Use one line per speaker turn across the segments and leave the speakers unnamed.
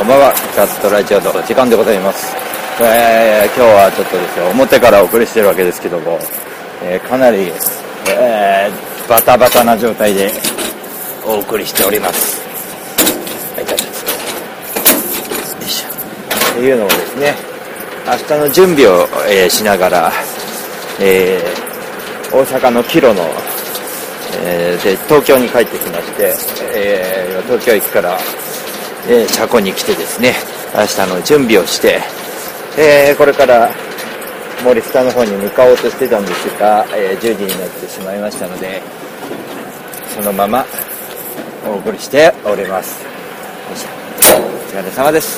こんばんは。キャストラジオの時間でございます。えー、今日はちょっとですね、表からお送りしてるわけですけども、えーかなり、えーバタバタな状態でお送りしております。はい、よいしょ。というのもですね、明日の準備を、えーしながら、えー大阪のキロの、えーで東京に帰ってきまして、えー東京駅から、えー車庫に来てですね明日の準備をして、えーこれから森下の方に向かおうとしてたんですが、えー10時になってしまいましたのでそのままお送りしております。よいしょお疲れ様です。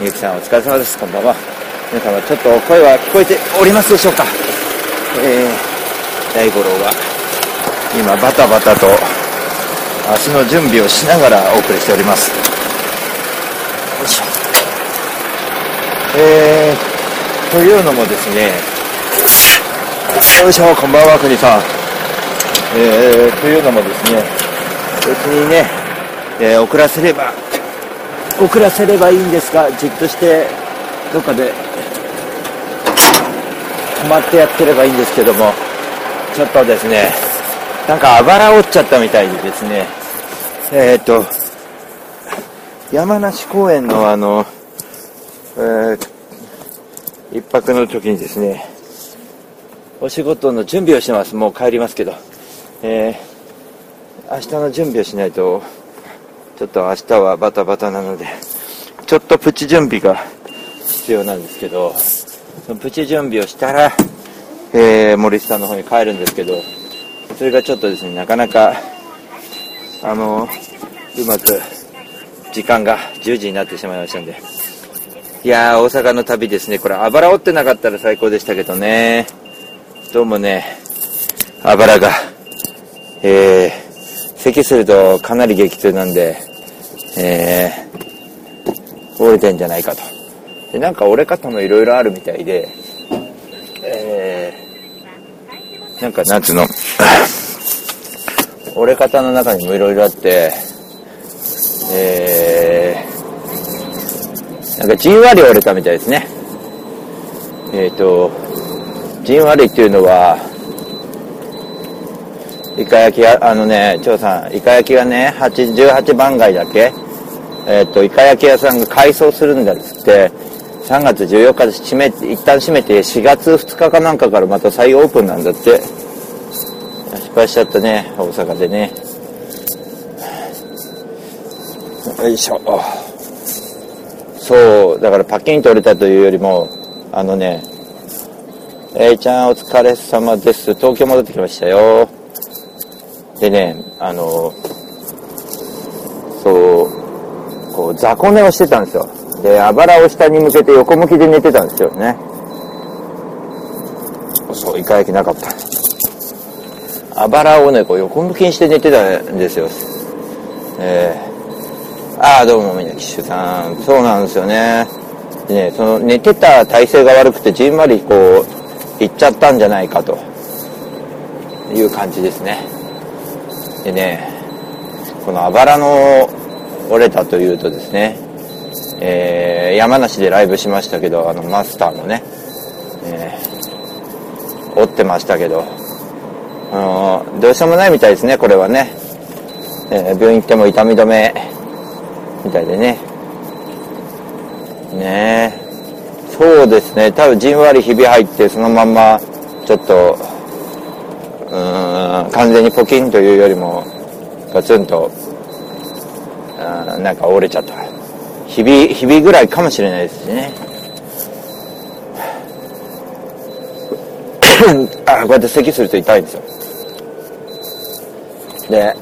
みゆきさんお疲れ様です。こんばんは。皆様ちょっと声は聞こえておりますでしょうか。えー、大五郎が今バタバタと足の準備をしながらお送りしております。よいしょえー、というのもですねよいしょこんばんは国さん。えー、というのもですね別にね、えー遅らせれば遅らせればいいんですがじっとしてどっかで止まってやってればいいんですけどもちょっとですねなんかあばら折っちゃったみたいでですねえーっと山梨公園のあの、えー一泊の時にですねお仕事の準備をしてます。もう帰りますけど。えー明日の準備をしないとちょっと明日はバタバタなのでちょっとプチ準備が必要なんですけどそのプチ準備をしたら、えー森下の方に帰るんですけどそれがちょっとですねなかなかあのうまく時間が10時になってしまいましたんで。いやー大阪の旅ですね。これあばら折ってなかったら最高でしたけどね。どうもねあばらがえー、咳するとかなり激痛なんでえー、折れてんじゃないかと。でなんか折れ方もいろいろあるみたいでえー、なんかなんつうの 折れ方の中にもいろいろあってえー、なんかじんわり折れたみたいですね。えっ、とじんわりっていうのはイカ焼きやあのね張さんイカ焼きがね88番街だけ？えっ、とイカ焼き屋さんが改装するんだっつって3月14日で閉め一旦閉めて4月2日かなんかからまた再オープンなんだって。失敗しちゃったね大阪でね。よいしょ。そうだからパキンと折れたというよりもあのね「えいちゃんお疲れ様です。東京戻ってきましたよ」でねあのそうこう雑魚寝をしてたんですよ。であばらを下に向けて横向きで寝てたんですよね。そうイカ焼きなかった。あばらをねこう横向きにして寝てたんですよ。えー、ああどうもみなきしゅさん。そうなんですよね。でねその寝てた体勢が悪くてじんわりこういっちゃったんじゃないかと。いう感じですね。でねこのあばらの折れたというとですね、えー山梨でライブしましたけどあのマスターのね、えー折ってましたけどあのどうしようもないみたいですねこれはね、えー病院行っても痛み止めみたいでね。ね。えそうですね。多分じんわりひび入ってそのまんまちょっとうーん完全にポキンというよりもガツンとあなんか折れちゃった。ひびひびぐらいかもしれないですしね。あこうやって咳すると痛いんですよ。で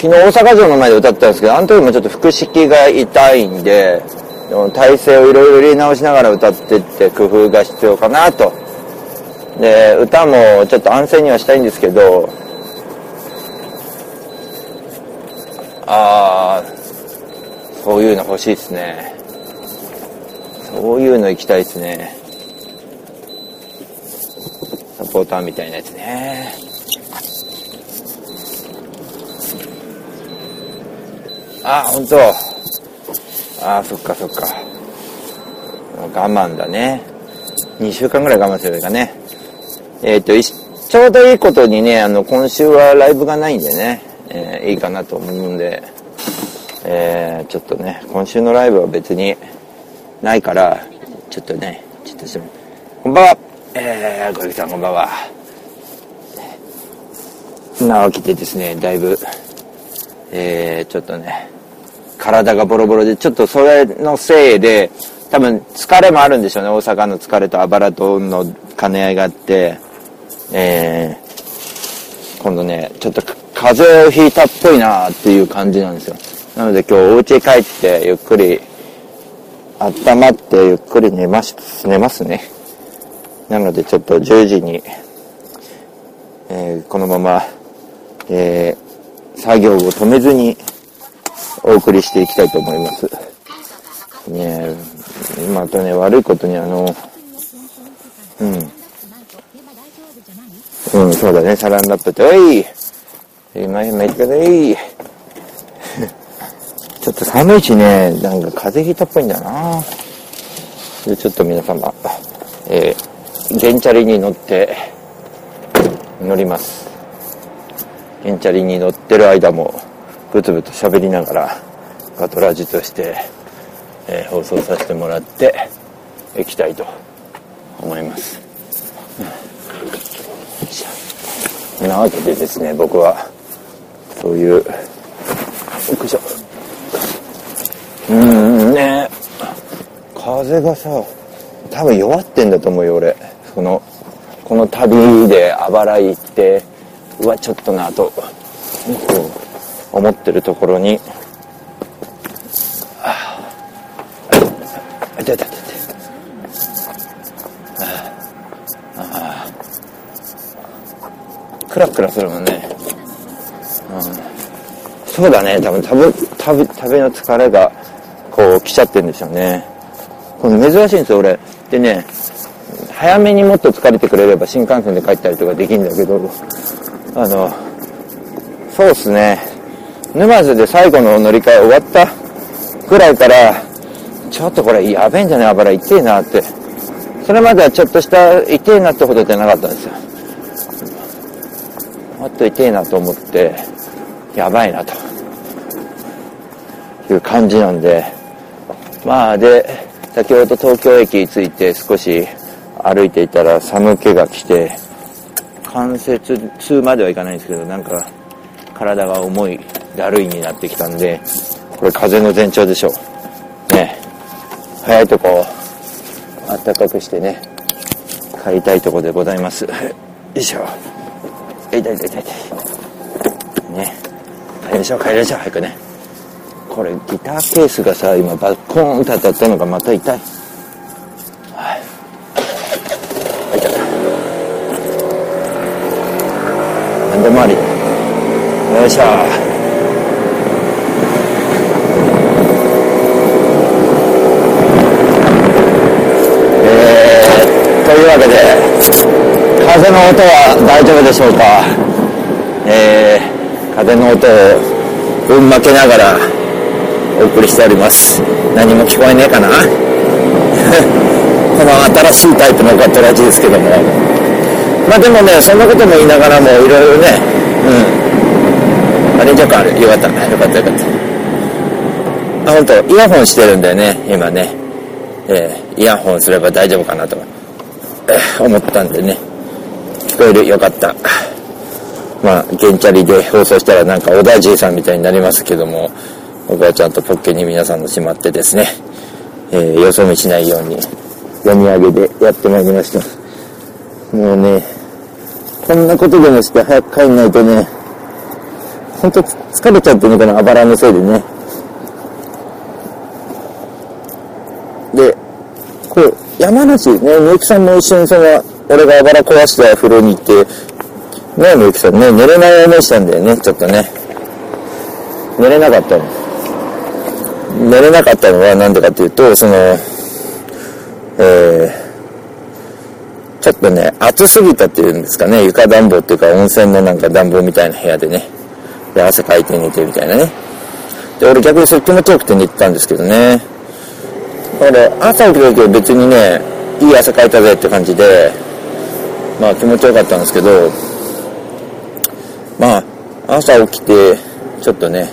昨日大阪城の前で歌ったんですけどあの時もちょっと腹式が痛いんででも体勢をいろいろ入れ直しながら歌ってって工夫が必要かなと。で歌もちょっと安静にはしたいんですけどああそういうの欲しいですね。そういうの行きたいですね。サポーターみたいなやつね。あ本当あ、そっかそっか。我慢だね。2週間ぐらい我慢するかね。えっ、ー、と、ちょうどいいことにね、あの、今週はライブがないんでね、えー、いいかなと思うんで、えー、ちょっとね、今週のライブは別にないから、ちょっとね、ちょっとすみこんばんは。えー、小雪さんこんばんは。なわけでですね、だいぶ、えー、ちょっとね、体がボロボロで、ちょっとそれのせいで、多分疲れもあるんでしょうね。大阪の疲れとあばらとの兼ね合いがあって、えー、今度ね、ちょっと風邪をひいたっぽいなっていう感じなんですよ。なので今日お家帰ってゆっくり温まってゆっくり寝ます、寝ますね。なのでちょっと10時に、えー、このまま、えー、作業を止めずにお送りしていきたいと思います。ねえ、またね、悪いことにあの、うん。うん、そうだね、サランラップって、おい今、今言ってください。ちょっと寒いしね、なんか風邪ひいたっぽいんだなで、ちょっと皆様、えー、ゲンチャリに乗って、乗ります。ゲンチャリに乗ってる間も、ブツブツ喋りながら、パトラジとして、えー、放送させてもらっていきたいと思います。うん、なわけでですね、僕は、そういう、よいしょ。うんね風がさ、多分弱ってんだと思うよ、俺。その、この旅であばら行って、うわ、ちょっとなと、思ってるところに、ああ、痛い痛い痛い。ああ、クラクラするもんね。うん、そうだね、多分食べ、食べ、食べの疲れが、こう、来ちゃってるんですよね。この珍しいんですよ、俺。でね、早めにもっと疲れてくれれば新幹線で帰ったりとかできるんだけど、あの、そうっすね。沼津で最後の乗り換え終わったぐらいから、ちょっとこれやべえんじゃねえあばら痛えなって。それまではちょっとした痛えなってほどじゃなかったんですよ。もっと痛えなと思って、やばいなと。いう感じなんで。まあで、先ほど東京駅に着いて少し歩いていたら寒気が来て、関節痛まではいかないんですけど、なんか体が重いだるいになってきたんで、これ風の前兆でしょう。ね。早いとこ、暖かくしてね、帰りたいとこでございます。よいしょ。痛い痛い痛い痛い。ね。帰りましょう、帰りましょう、早くね。これギターケースがさ、今バッコーンって当たったのがまた痛い。はい。痛い。なんでもあり。よいしょ。わけで、風の音は大丈夫でしょうか？えー、風の音をぶんまけながらお送りしております。何も聞こえねえかな？この新しいタイプのガットラジですけども。まあでもね、そんなことも言いながらもいろいろね、うん。あ、連着ある。よかった。よかったよかった。あ、本当イヤホンしてるんだよね、今ね。えー、イヤホンすれば大丈夫かなと。思ったんでね、聞こえる、よかった。まあ、ゲンチャリで放送したらなんか小田じいさんみたいになりますけども、僕はちゃんとポッケに皆さんのしまってですね、えー、よそ見しないように読み上げでやってまいりました。もうね、こんなことでもして早く帰んないとね、ほんと疲れちゃってね、このあばらのせいでね。で、山梨、ね、みゆきさんも一緒にその、俺があばら壊した風呂に行って、ね、みゆきさんね、寝れない思いしたんだよね、ちょっとね。寝れなかったの。寝れなかったのはなんでかっていうと、その、えー、ちょっとね、暑すぎたっていうんですかね、床暖房っていうか温泉のなんか暖房みたいな部屋でね、で、汗かいて寝てみたいなね。で、俺逆にそっちも遠くて寝てたんですけどね。だから朝起きた時は別にね、いい汗かいたぜって感じで、まあ気持ちよかったんですけど、まあ、朝起きて、ちょっとね、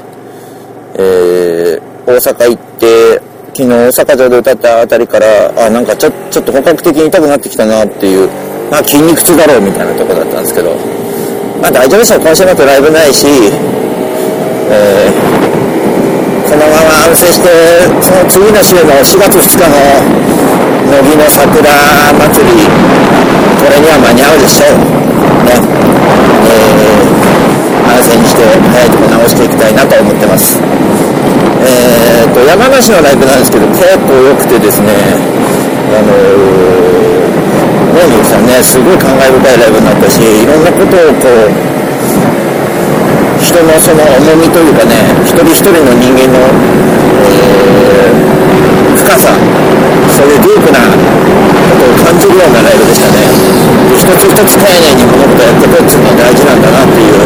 えー、大阪行って、昨日大阪城で歌ったあたりから、あ、なんかちょちょっと本格的に痛くなってきたなっていう、まあ筋肉痛だろうみたいなとこだったんですけど、まあ大丈夫ですよ、今週末ライブないし、えー、このまま安静して、その次の週の4月2日の乃木の桜祭り、これには間に合うでしょう。ね。えー安静にして早いとこ直していきたいなと思ってます。えーと、山梨のライブなんですけど、結構良くてですね、あのー、モーニングさんね、すごい感慨深いライブになったし、いろんなことをこう、人のその重みというかね、一人一人の人間の、えー、深さ、そういうディープなことを感じるようなライブでしたね。一つ一つ丁寧に物事をやっていくっていうのは大事なんだなっていうと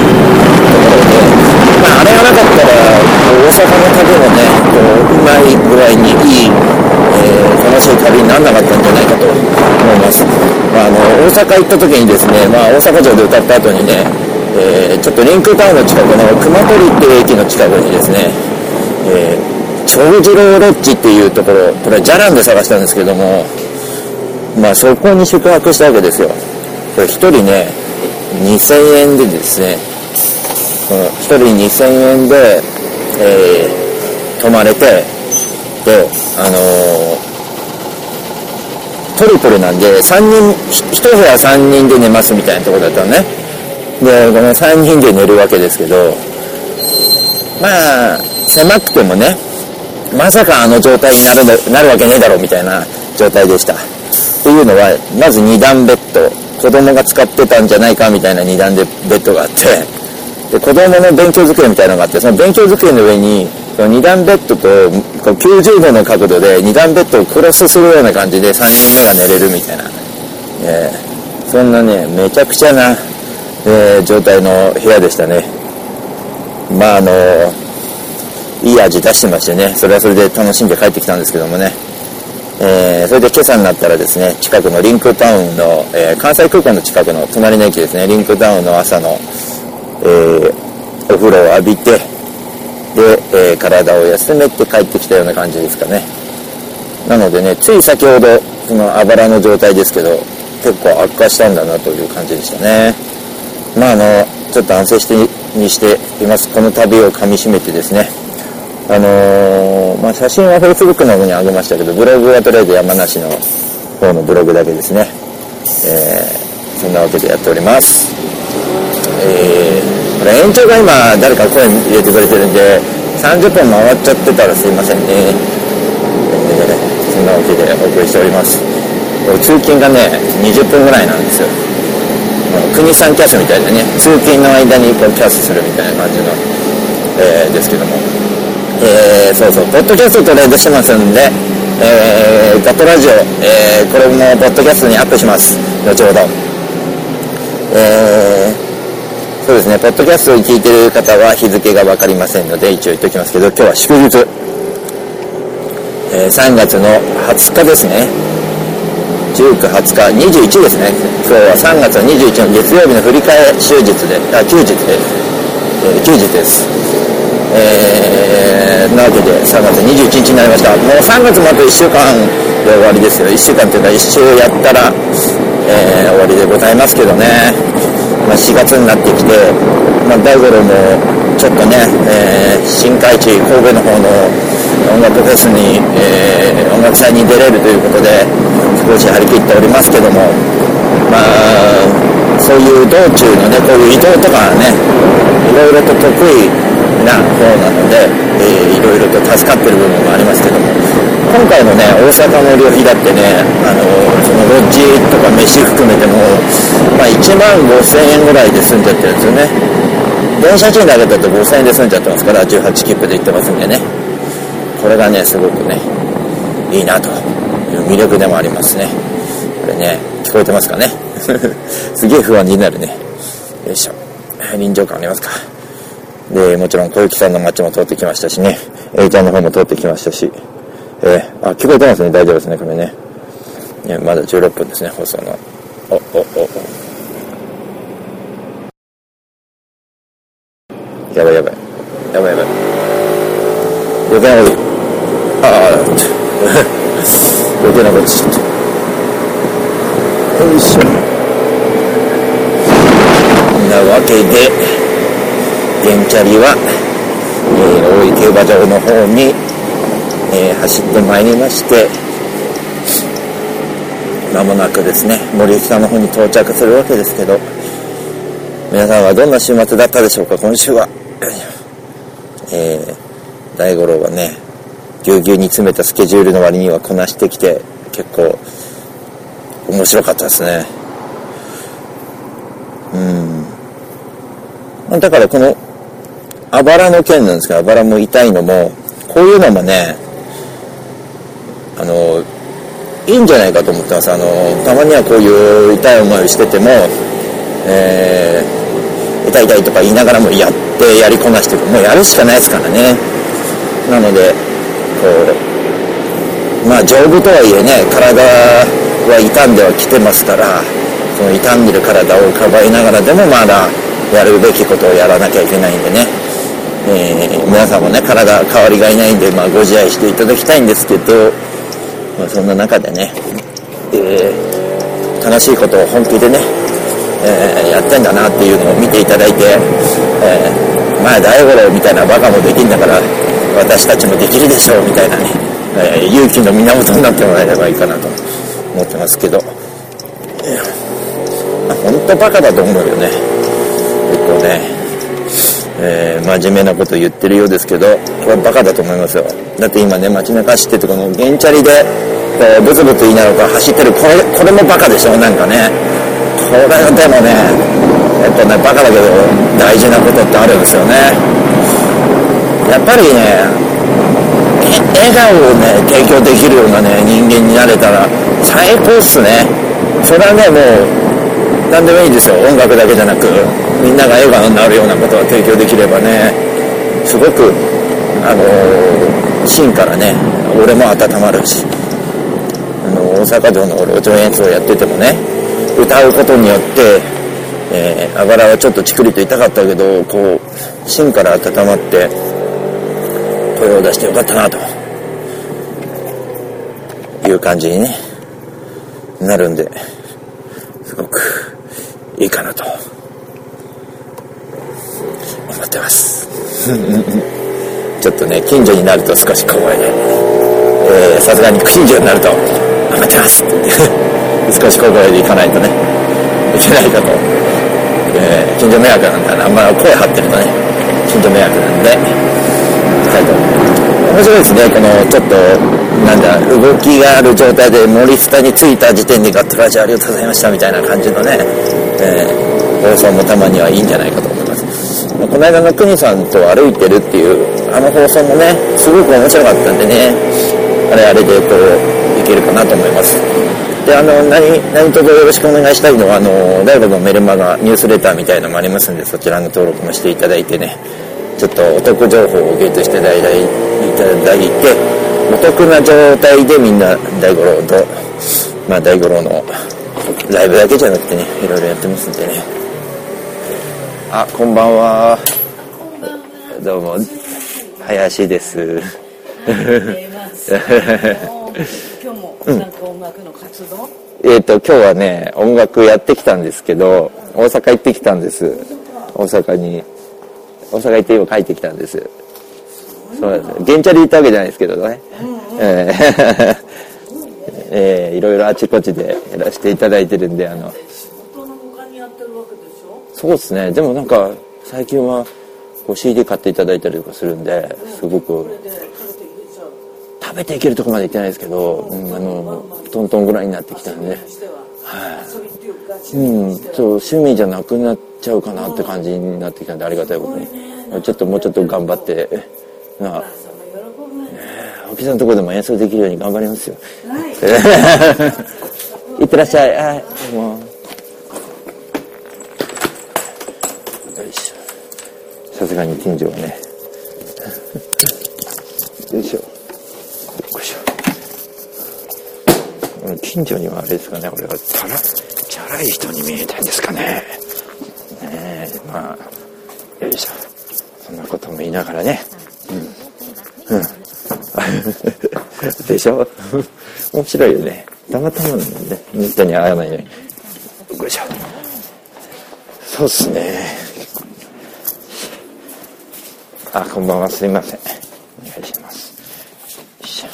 ころでまあ、あれがなかったら、大阪の旅もね、こう、うまいぐらいにいい、えー、楽しい旅にならなかったんじゃないかと思います。まあ、あの、大阪行った時にですね、まあ、大阪城で歌った後にね、えー、ちょっとリンクタウンの近くの熊取っていう駅の近くにですね、えー、長次郎ロッジっていうところ、これ、じゃらんで探したんですけども、まあ、そこに宿泊したわけですよ。これ、一人ね、2000円でですね、1人2000円で、えー、泊まれて、で、あのー、トリプルなんで、3人、1部屋3人で寝ますみたいなとこだったのね。で、この3人で寝るわけですけど、まあ、狭くてもね、まさかあの状態になるなるわけねえだろうみたいな状態でした。っていうのは、まず2段ベッド、子供が使ってたんじゃないかみたいな2段でベッドがあって、で、子供の勉強机みたいなのがあって、その勉強机の上に、その2段ベッドとこう90度の角度で2段ベッドをクロスするような感じで3人目が寝れるみたいな。えー、そんなね、めちゃくちゃな、えー、状態の部屋でしたね。まああのいい味出してましてね、それはそれで楽しんで帰ってきたんですけどもね。えー、それで今朝になったらですね、近くのリンクタウンの、えー、関西空港の近くの隣の駅ですね、リンクタウンの朝の、えー、お風呂を浴びて、で、え、体を休めて帰ってきたような感じですかね。なのでね、つい先ほど、そのあばらの状態ですけど、結構悪化したんだなという感じでしたね。まああの、ちょっと安静してにしています。この旅をかみしめてですね。あのー、まあ写真は Facebook の方に上げましたけど、ブログはとりあえず山梨の方のブログだけですね。えー、そんなわけでやっております。えー、これ延長が今誰か声入れてくれてるんで30分回っちゃってたらすいませんね、えー、そんなわけでお送りしております通勤がね20分ぐらいなんですよ国産キャスみたいでね通勤の間にこうキャスするみたいな感じの、えー、ですけども。えー、そうそう。ポッドキャストとレードしてますんでえー、ガットラジオ、え、これもポッドキャストにアップします。後ほどえそうですね、ポッドキャストを聞いてる方は日付が分かりませんので、一応言っておきますけど、今日は祝日、え、3月の20日ですね。19、20日、21ですね。今日は3月21の月曜日の振り替え終日で、あ、休日で、えー、休日です。えー、なわけで3月21日になりました。もう3月もあと1週間で終わりですよ。1週間というか1週やったら、えー、終わりでございますけどね。まあ、4月になってきて、まあ、大五郎もちょっとね、えー、新海地神戸の方の音楽フェスに、えー、音楽祭に出れるということで少し張り切っておりますけどもまあそういう道中のねこういう移動とかねいろいろと得意な方なので、えー、いろいろと助かってる部分もありますけども今回のね大阪の旅費だってねあのそのロッジとか飯含めても、まあ、1万5000円ぐらいで済んじゃってるんですよね。電車賃だけだと5000円で済んじゃってますから18切符で行ってますんでね。これがねすごくねいいなという魅力でもありますねこれね聞こえてますかね？すげえ不安になるねよいしょ臨場感ありますか？で、もちろん小雪さんの街も通ってきましたしね、A ちゃんの方も通ってきましたし、えー、あ、聞こえてますね。大丈夫ですね、これね。ねまだ16分ですね、放送の。お、お、お、やばいやばい。やばいやばい。余計なことああ、余計なことしちゃった。よいしょ。なわけで、原チャリは、えー、大井競馬場の方に、えー、走ってまいりまして、まもなくですね、森内さんの方に到着するわけですけど、皆さんはどんな週末だったでしょうか、今週は。えー、大五郎はね、ぎゅうぎゅうに詰めたスケジュールの割にはこなしてきて、結構、面白かったですね。うん。だからこの、あばらの件なんですけど、あばらも痛いのも、こういうのもね、あの、いいんじゃないかと思ってます。あの、たまにはこういう痛い思いをしてても、えー、痛い痛いとか言いながらもやってやりこなしてもうやるしかないですからね。なので、こう、まあ丈夫とはいえね、体は傷んではきてますから、その傷んでる体をかばいながらでもまだやるべきことをやらなきゃいけないんでね、えー、皆さんもね、体変わりがいないんで、まあご自愛していただきたいんですけど、まあ、そんな中でね、えー、悲しいことを本気でね、えー、やってんだなっていうのを見ていただいて、えー、まあ大五郎みたいなバカもできんだから私たちもできるでしょうみたいなね、えー、勇気の源になってもらえればいいかなと思ってますけど、えー、まあ、本当バカだと思うよね。結構ねえー、真面目なこと言ってるようですけど、これはバカだと思いますよ。だって今ね、街中走ってて、この原チャリで、えー、ブツブツ言いながら走ってる、これ、これもバカでしょ、なんかね。これでもね、やっぱね、バカだけど、大事なことってあるんですよね。やっぱりね、笑顔をね、提供できるようなね、人間になれたら、最高っすね。それはね、もう、何でもいいですよ。音楽だけじゃなく。みんなが笑顔になるようなことが提供できればねすごくあの芯からね俺も温まるしあの大阪城の路上演奏をやっててもね歌うことによってえー、あばらはちょっとチクリと痛かったけどこう芯から温まって声を出してよかったなという感じにねなるんですごくいいかなと。ってます。ちょっとね近所になると少し小声でさすがに近所になると「頑張ってます」って。少し小声で行かないとね。いけないかと、えー、近所迷惑なんだな。あんまり声張ってるとね近所迷惑なんで。行きたいと面白いですね。このちょっとなんだ動きがある状態で森下に着いた時点でガットラジありがとうございましたみたいな感じのね、えー、放送もたまにはいいんじゃないかと、この間の国さんと歩いてるっていうあの放送もねすごく面白かったんでねあれあれでこういけるかなと思います。であの何何卒よろしくお願いしたいのはあのライブのメルマガニュースレターみたいのもありますんでそちらの登録もしていただいてねちょっとお得情報をゲットしていただいてお得な状態でみんな大五郎とまあ大五郎のライブだけじゃなくてねいろいろやってますんでね。あ、こんばんは。どうも、林です。
今日もなんか音楽の活動、
うん、えっ、と、今日はね、音楽やってきたんですけど、大阪行ってきたんです。大阪に。大阪行って今帰ってきたんです。そうです。現地で行ったわけじゃないですけどね。えー、えー、いろいろあちこちでやらせていただいてるんで、あの、そうですね。でもなんか最近はこう CD 買っていただいたりとかするんですごく。食べていけるとこまで行ってないですけど、うん、あのトントンぐらいになってきたんで。はい。うんそう趣味じゃなくなっちゃうかなって感じになってきたんでありがたいことに。ちょっともうちょっと頑張って。まあ青木さんのところでも演奏できるように頑張りますよ。はい、いってらっしゃい。はい、もうさすがに近所はね よいしょよいしょ近所にはあれですかね、俺はチャラ、チャラい人に見えたんですかね。ねえ、まあ、よいしょ。そんなことも言いながらね。うん。うん。でしょ？面白いよね。たまたまね。めったに会わないのに。よいしょ。そうっすね。あ、こんばんは。すいません。お願いします。よいしょ。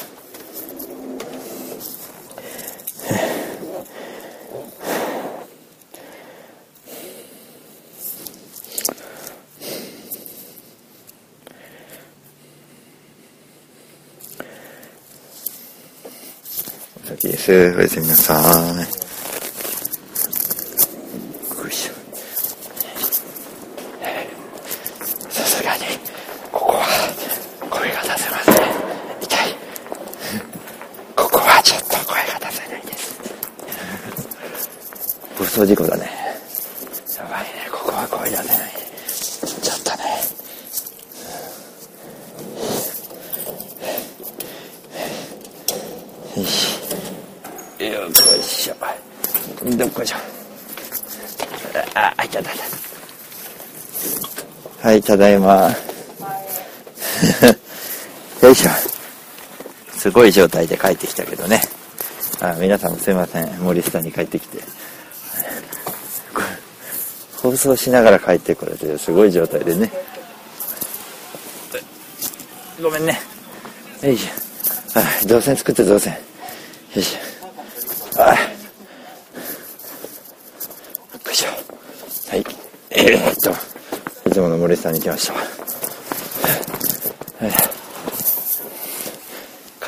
お先です。おやすみなさい。よいしょ。さすがに、ここは声が出せません。痛い。ここはちょっと声が出せないです。暴走事故だね。やばいね、ここは声出せない。ちょっとね。よし。よっこいしょ。どっこいしょ。あ、あ、いたたた。はい、ただいま。よいしょ。すごい状態で帰ってきたけどね。あ皆さんもすいません。森下に帰ってきて。放送しながら帰ってこれてすごい状態でね。ごめんね。よいしょ。あ動線作って動線。よいしょ。あよいしょ。はい。えー、っと、いつもの森下に来ました。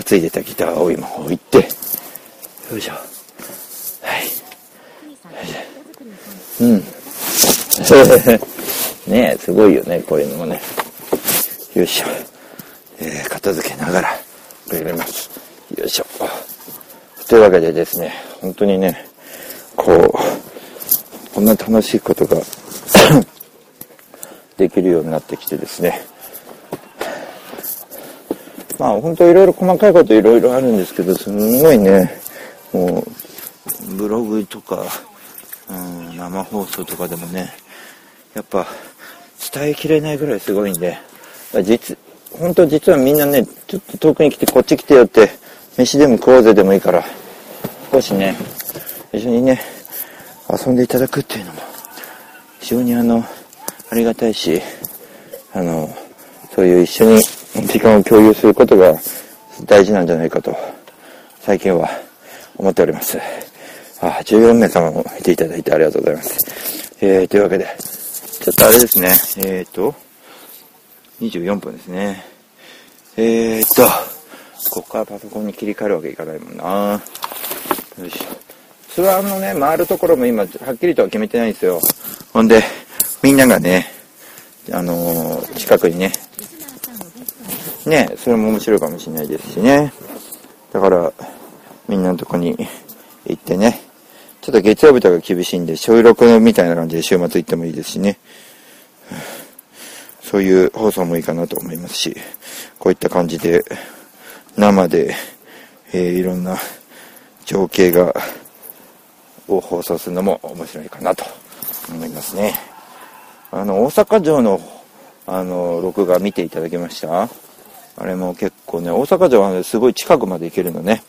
担いでたギターを今置いて、よいしょ。はい。うん。ねえ、すごいよね、こういうのもね。よいしょ。えー、片付けながら、入れます。よいしょ。というわけでですね、本当にね、こう、こんな楽しいことができるようになってきてですね、まあ本当いろいろ細かいこといろいろあるんですけど、すごいね、もう、ブログとか、うん、生放送とかでもね、やっぱ伝えきれないぐらいすごいんで、実、本当実はみんなね、ちょっと遠くに来てこっち来てよって、飯でも食おうぜでもいいから、少しね、一緒にね、遊んでいただくっていうのも、非常にあの、ありがたいし、あの、そういう一緒に時間を共有することが大事なんじゃないかと、最近は思っております。あ、14名様も見ていただいてありがとうございます。えー、というわけで、ちょっとあれですね、えーと、24分ですね。えーと、ここからパソコンに切り替えるわけいかないもんな。よいしょ。ツアーのね、回るところも今、はっきりとは決めてないんですよ。ほんで、みんながね、あのー近くにね、ね、それも面白いかもしれないですしね。だから、みんなのとこに行ってね、ちょっと月曜日とか厳しいんで、収録みたいな感じで週末行ってもいいですしね。そういう放送もいいかなと思いますし、こういった感じで、生で、えーいろんな情景が、を放送するのも面白いかなと思いますね。あの、大阪城の、あの、録画見ていただけました？あれも結構ね、大阪城は、すごい近くまで行けるのね。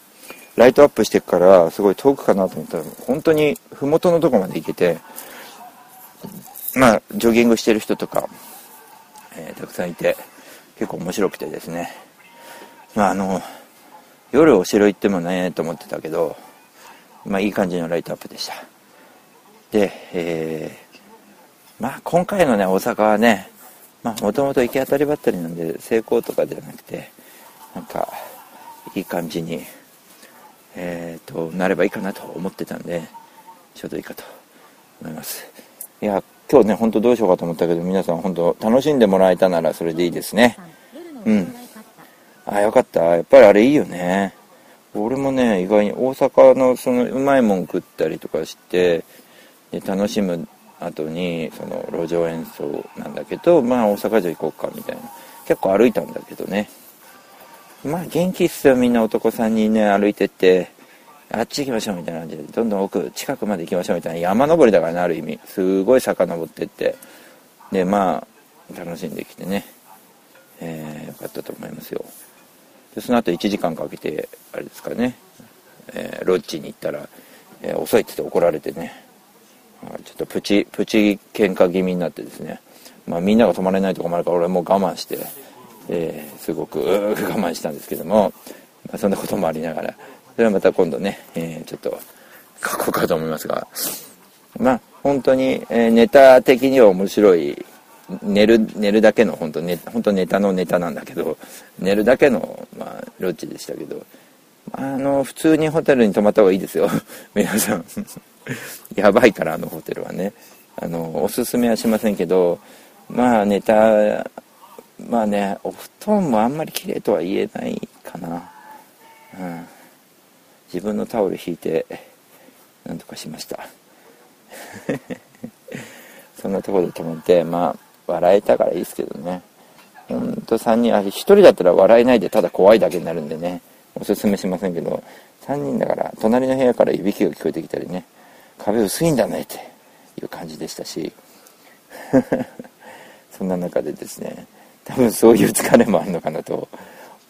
ライトアップしてから、すごい遠くかなと思ったら、本当に麓のとこまで行けて、まあ、ジョギングしてる人とか、えーたくさんいて、結構面白くてですね。まあ、あの、夜お城行ってもね、と思ってたけど、まあ、いい感じのライトアップでした。で、え、まあ、今回のね、大阪はね、まあ、もともと行き当たりばったりなんで、成功とかじゃなくて、なんか、いい感じに、えー、と、なればいいかなと思ってたんで、ちょうどいいかと思います。いや、今日ね、本当どうしようかと思ったけど、皆さん本当楽しんでもらえたならそれでいいですね。うん。あ、よかった。やっぱりあれいいよね。俺もね、意外に大阪のそのうまいもん食ったりとかして、で楽しむ後に、その路上演奏なんだけど、まあ大阪城行こうかみたいな。結構歩いたんだけどね。まあ元気っすよ、みんな男3人ね、歩いてって。あっち行きましょうみたいな感じでどんどん奥近くまで行きましょうみたいな。山登りだからねある意味。すごい坂登ってって。でまあ楽しんできてね。えー、よかったと思いますよ。でその後1時間かけてあれですかね、えー、ロッジに行ったら、えー、遅いっつって怒られてね。ちょっとプチプチ喧嘩気味になってですね。まあみんなが泊まれないと困るから俺もう我慢して、えー、すごく我慢したんですけども、まあ、そんなこともありながら。それはまた今度ね、えー、ちょっと書こうかと思いますが。まあ本当に、えー、ネタ的には面白い寝る寝るだけの本当ネ本当ネタのネタなんだけど寝るだけの、まあ、ロッジでしたけど。あの普通にホテルに泊まった方がいいですよ。皆さん。やばいからあのホテルはね。あのおすすめはしませんけどまあネタまあねお布団もあんまり綺麗とは言えないかな、うん、自分のタオル引いてなんとかしました。そんなところで泊まってまあ笑えたからいいですけどね。ほんと3人、あ、1人だったら笑えないでただ怖いだけになるんでね、おすすめしませんけど、3人だから隣の部屋からいびきが聞こえてきたりね、壁薄いんだねっていう感じでしたし、そんな中でですね、多分そういう疲れもあるのかなと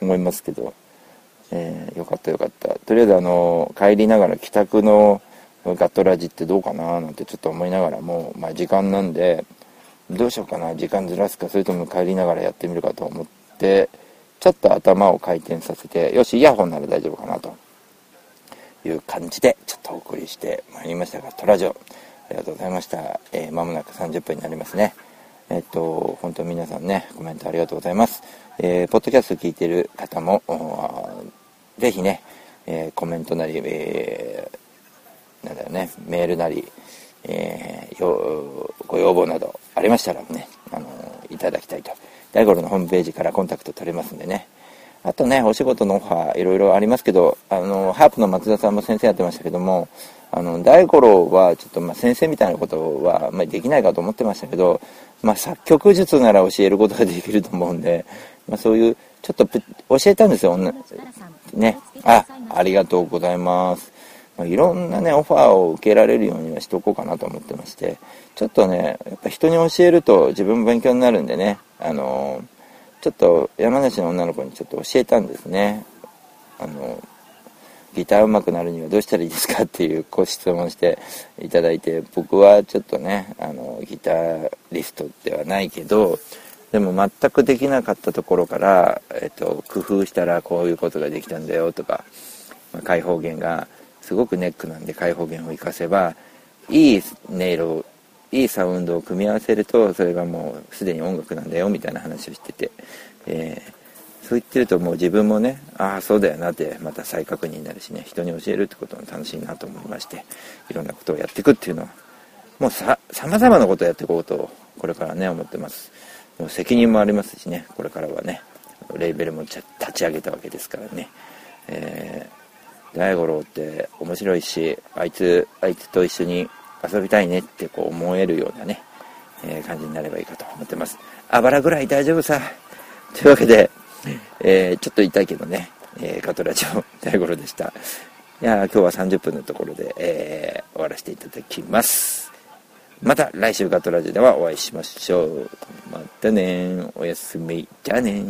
思いますけど、えー、よかったよかった。とりあえずあの、帰りながら帰宅のガットラジってどうかななんてちょっと思いながらも、まあ時間なんで、どうしようかな時間ずらすかそれとも帰りながらやってみるかと思ってちょっと頭を回転させてよしイヤホンなら大丈夫かなという感じでちょっとお送りしてまいりましたがトラジオありがとうございましたえー、間もなく30分になりますねえっと本当皆さんねコメントありがとうございますえー、ポッドキャスト聞いてる方もぜひね、えー、コメントなり、えー、なんだろうねメールなりえー、ご要望などありましたらね、あのいただきたいと。大五郎のホームページからコンタクト取れますんでね。あとね、お仕事のオファーいろいろありますけど、あの、ハープの松田さんも先生やってましたけども、あの、大五郎はちょっとまあ先生みたいなことはまりできないかと思ってましたけど、まあ作曲術なら教えることができると思うんで、まあそういう、ちょっと教えたんですよ、ね。あ、ありがとうございます。いろんなね、オファーを受けられるようにはしとこうかなと思ってまして、ちょっとね、やっぱ人に教えると自分も勉強になるんでね、あのちょっと山梨の女の子にちょっと教えたんですね。あのギター上手くなるにはどうしたらいいですかっていうご質問していただいて、僕はちょっとね、あの、ギタリストではないけど、でも全くできなかったところから、えっと、工夫したらこういうことができたんだよとか、まあ、開放弦がすごくネックなんで開放弦を活かせばいい音色いいサウンドを組み合わせるとそれがもうすでに音楽なんだよみたいな話をしてて、えー、そう言ってるともう自分もねああそうだよなってまた再確認になるしね人に教えるってことも楽しいなと思いましていろんなことをやっていくっていうのはもうさまざまなことをやっていこうとこれからね思ってます。もう責任もありますしねこれからはねレーベルも立ち上げたわけですからね、えー大五郎って面白いしあいつあいつと一緒に遊びたいねってこう思えるようなね、えー、感じになればいいかと思ってます。あばらぐらい大丈夫さ。というわけで、えー、ちょっと痛いけどね、えー、カトラジオ大五郎でした。いや今日は30分のところで、えー、終わらせていただきます。また来週ガトラジオではお会いしましょう。またねおやすみ。じゃあね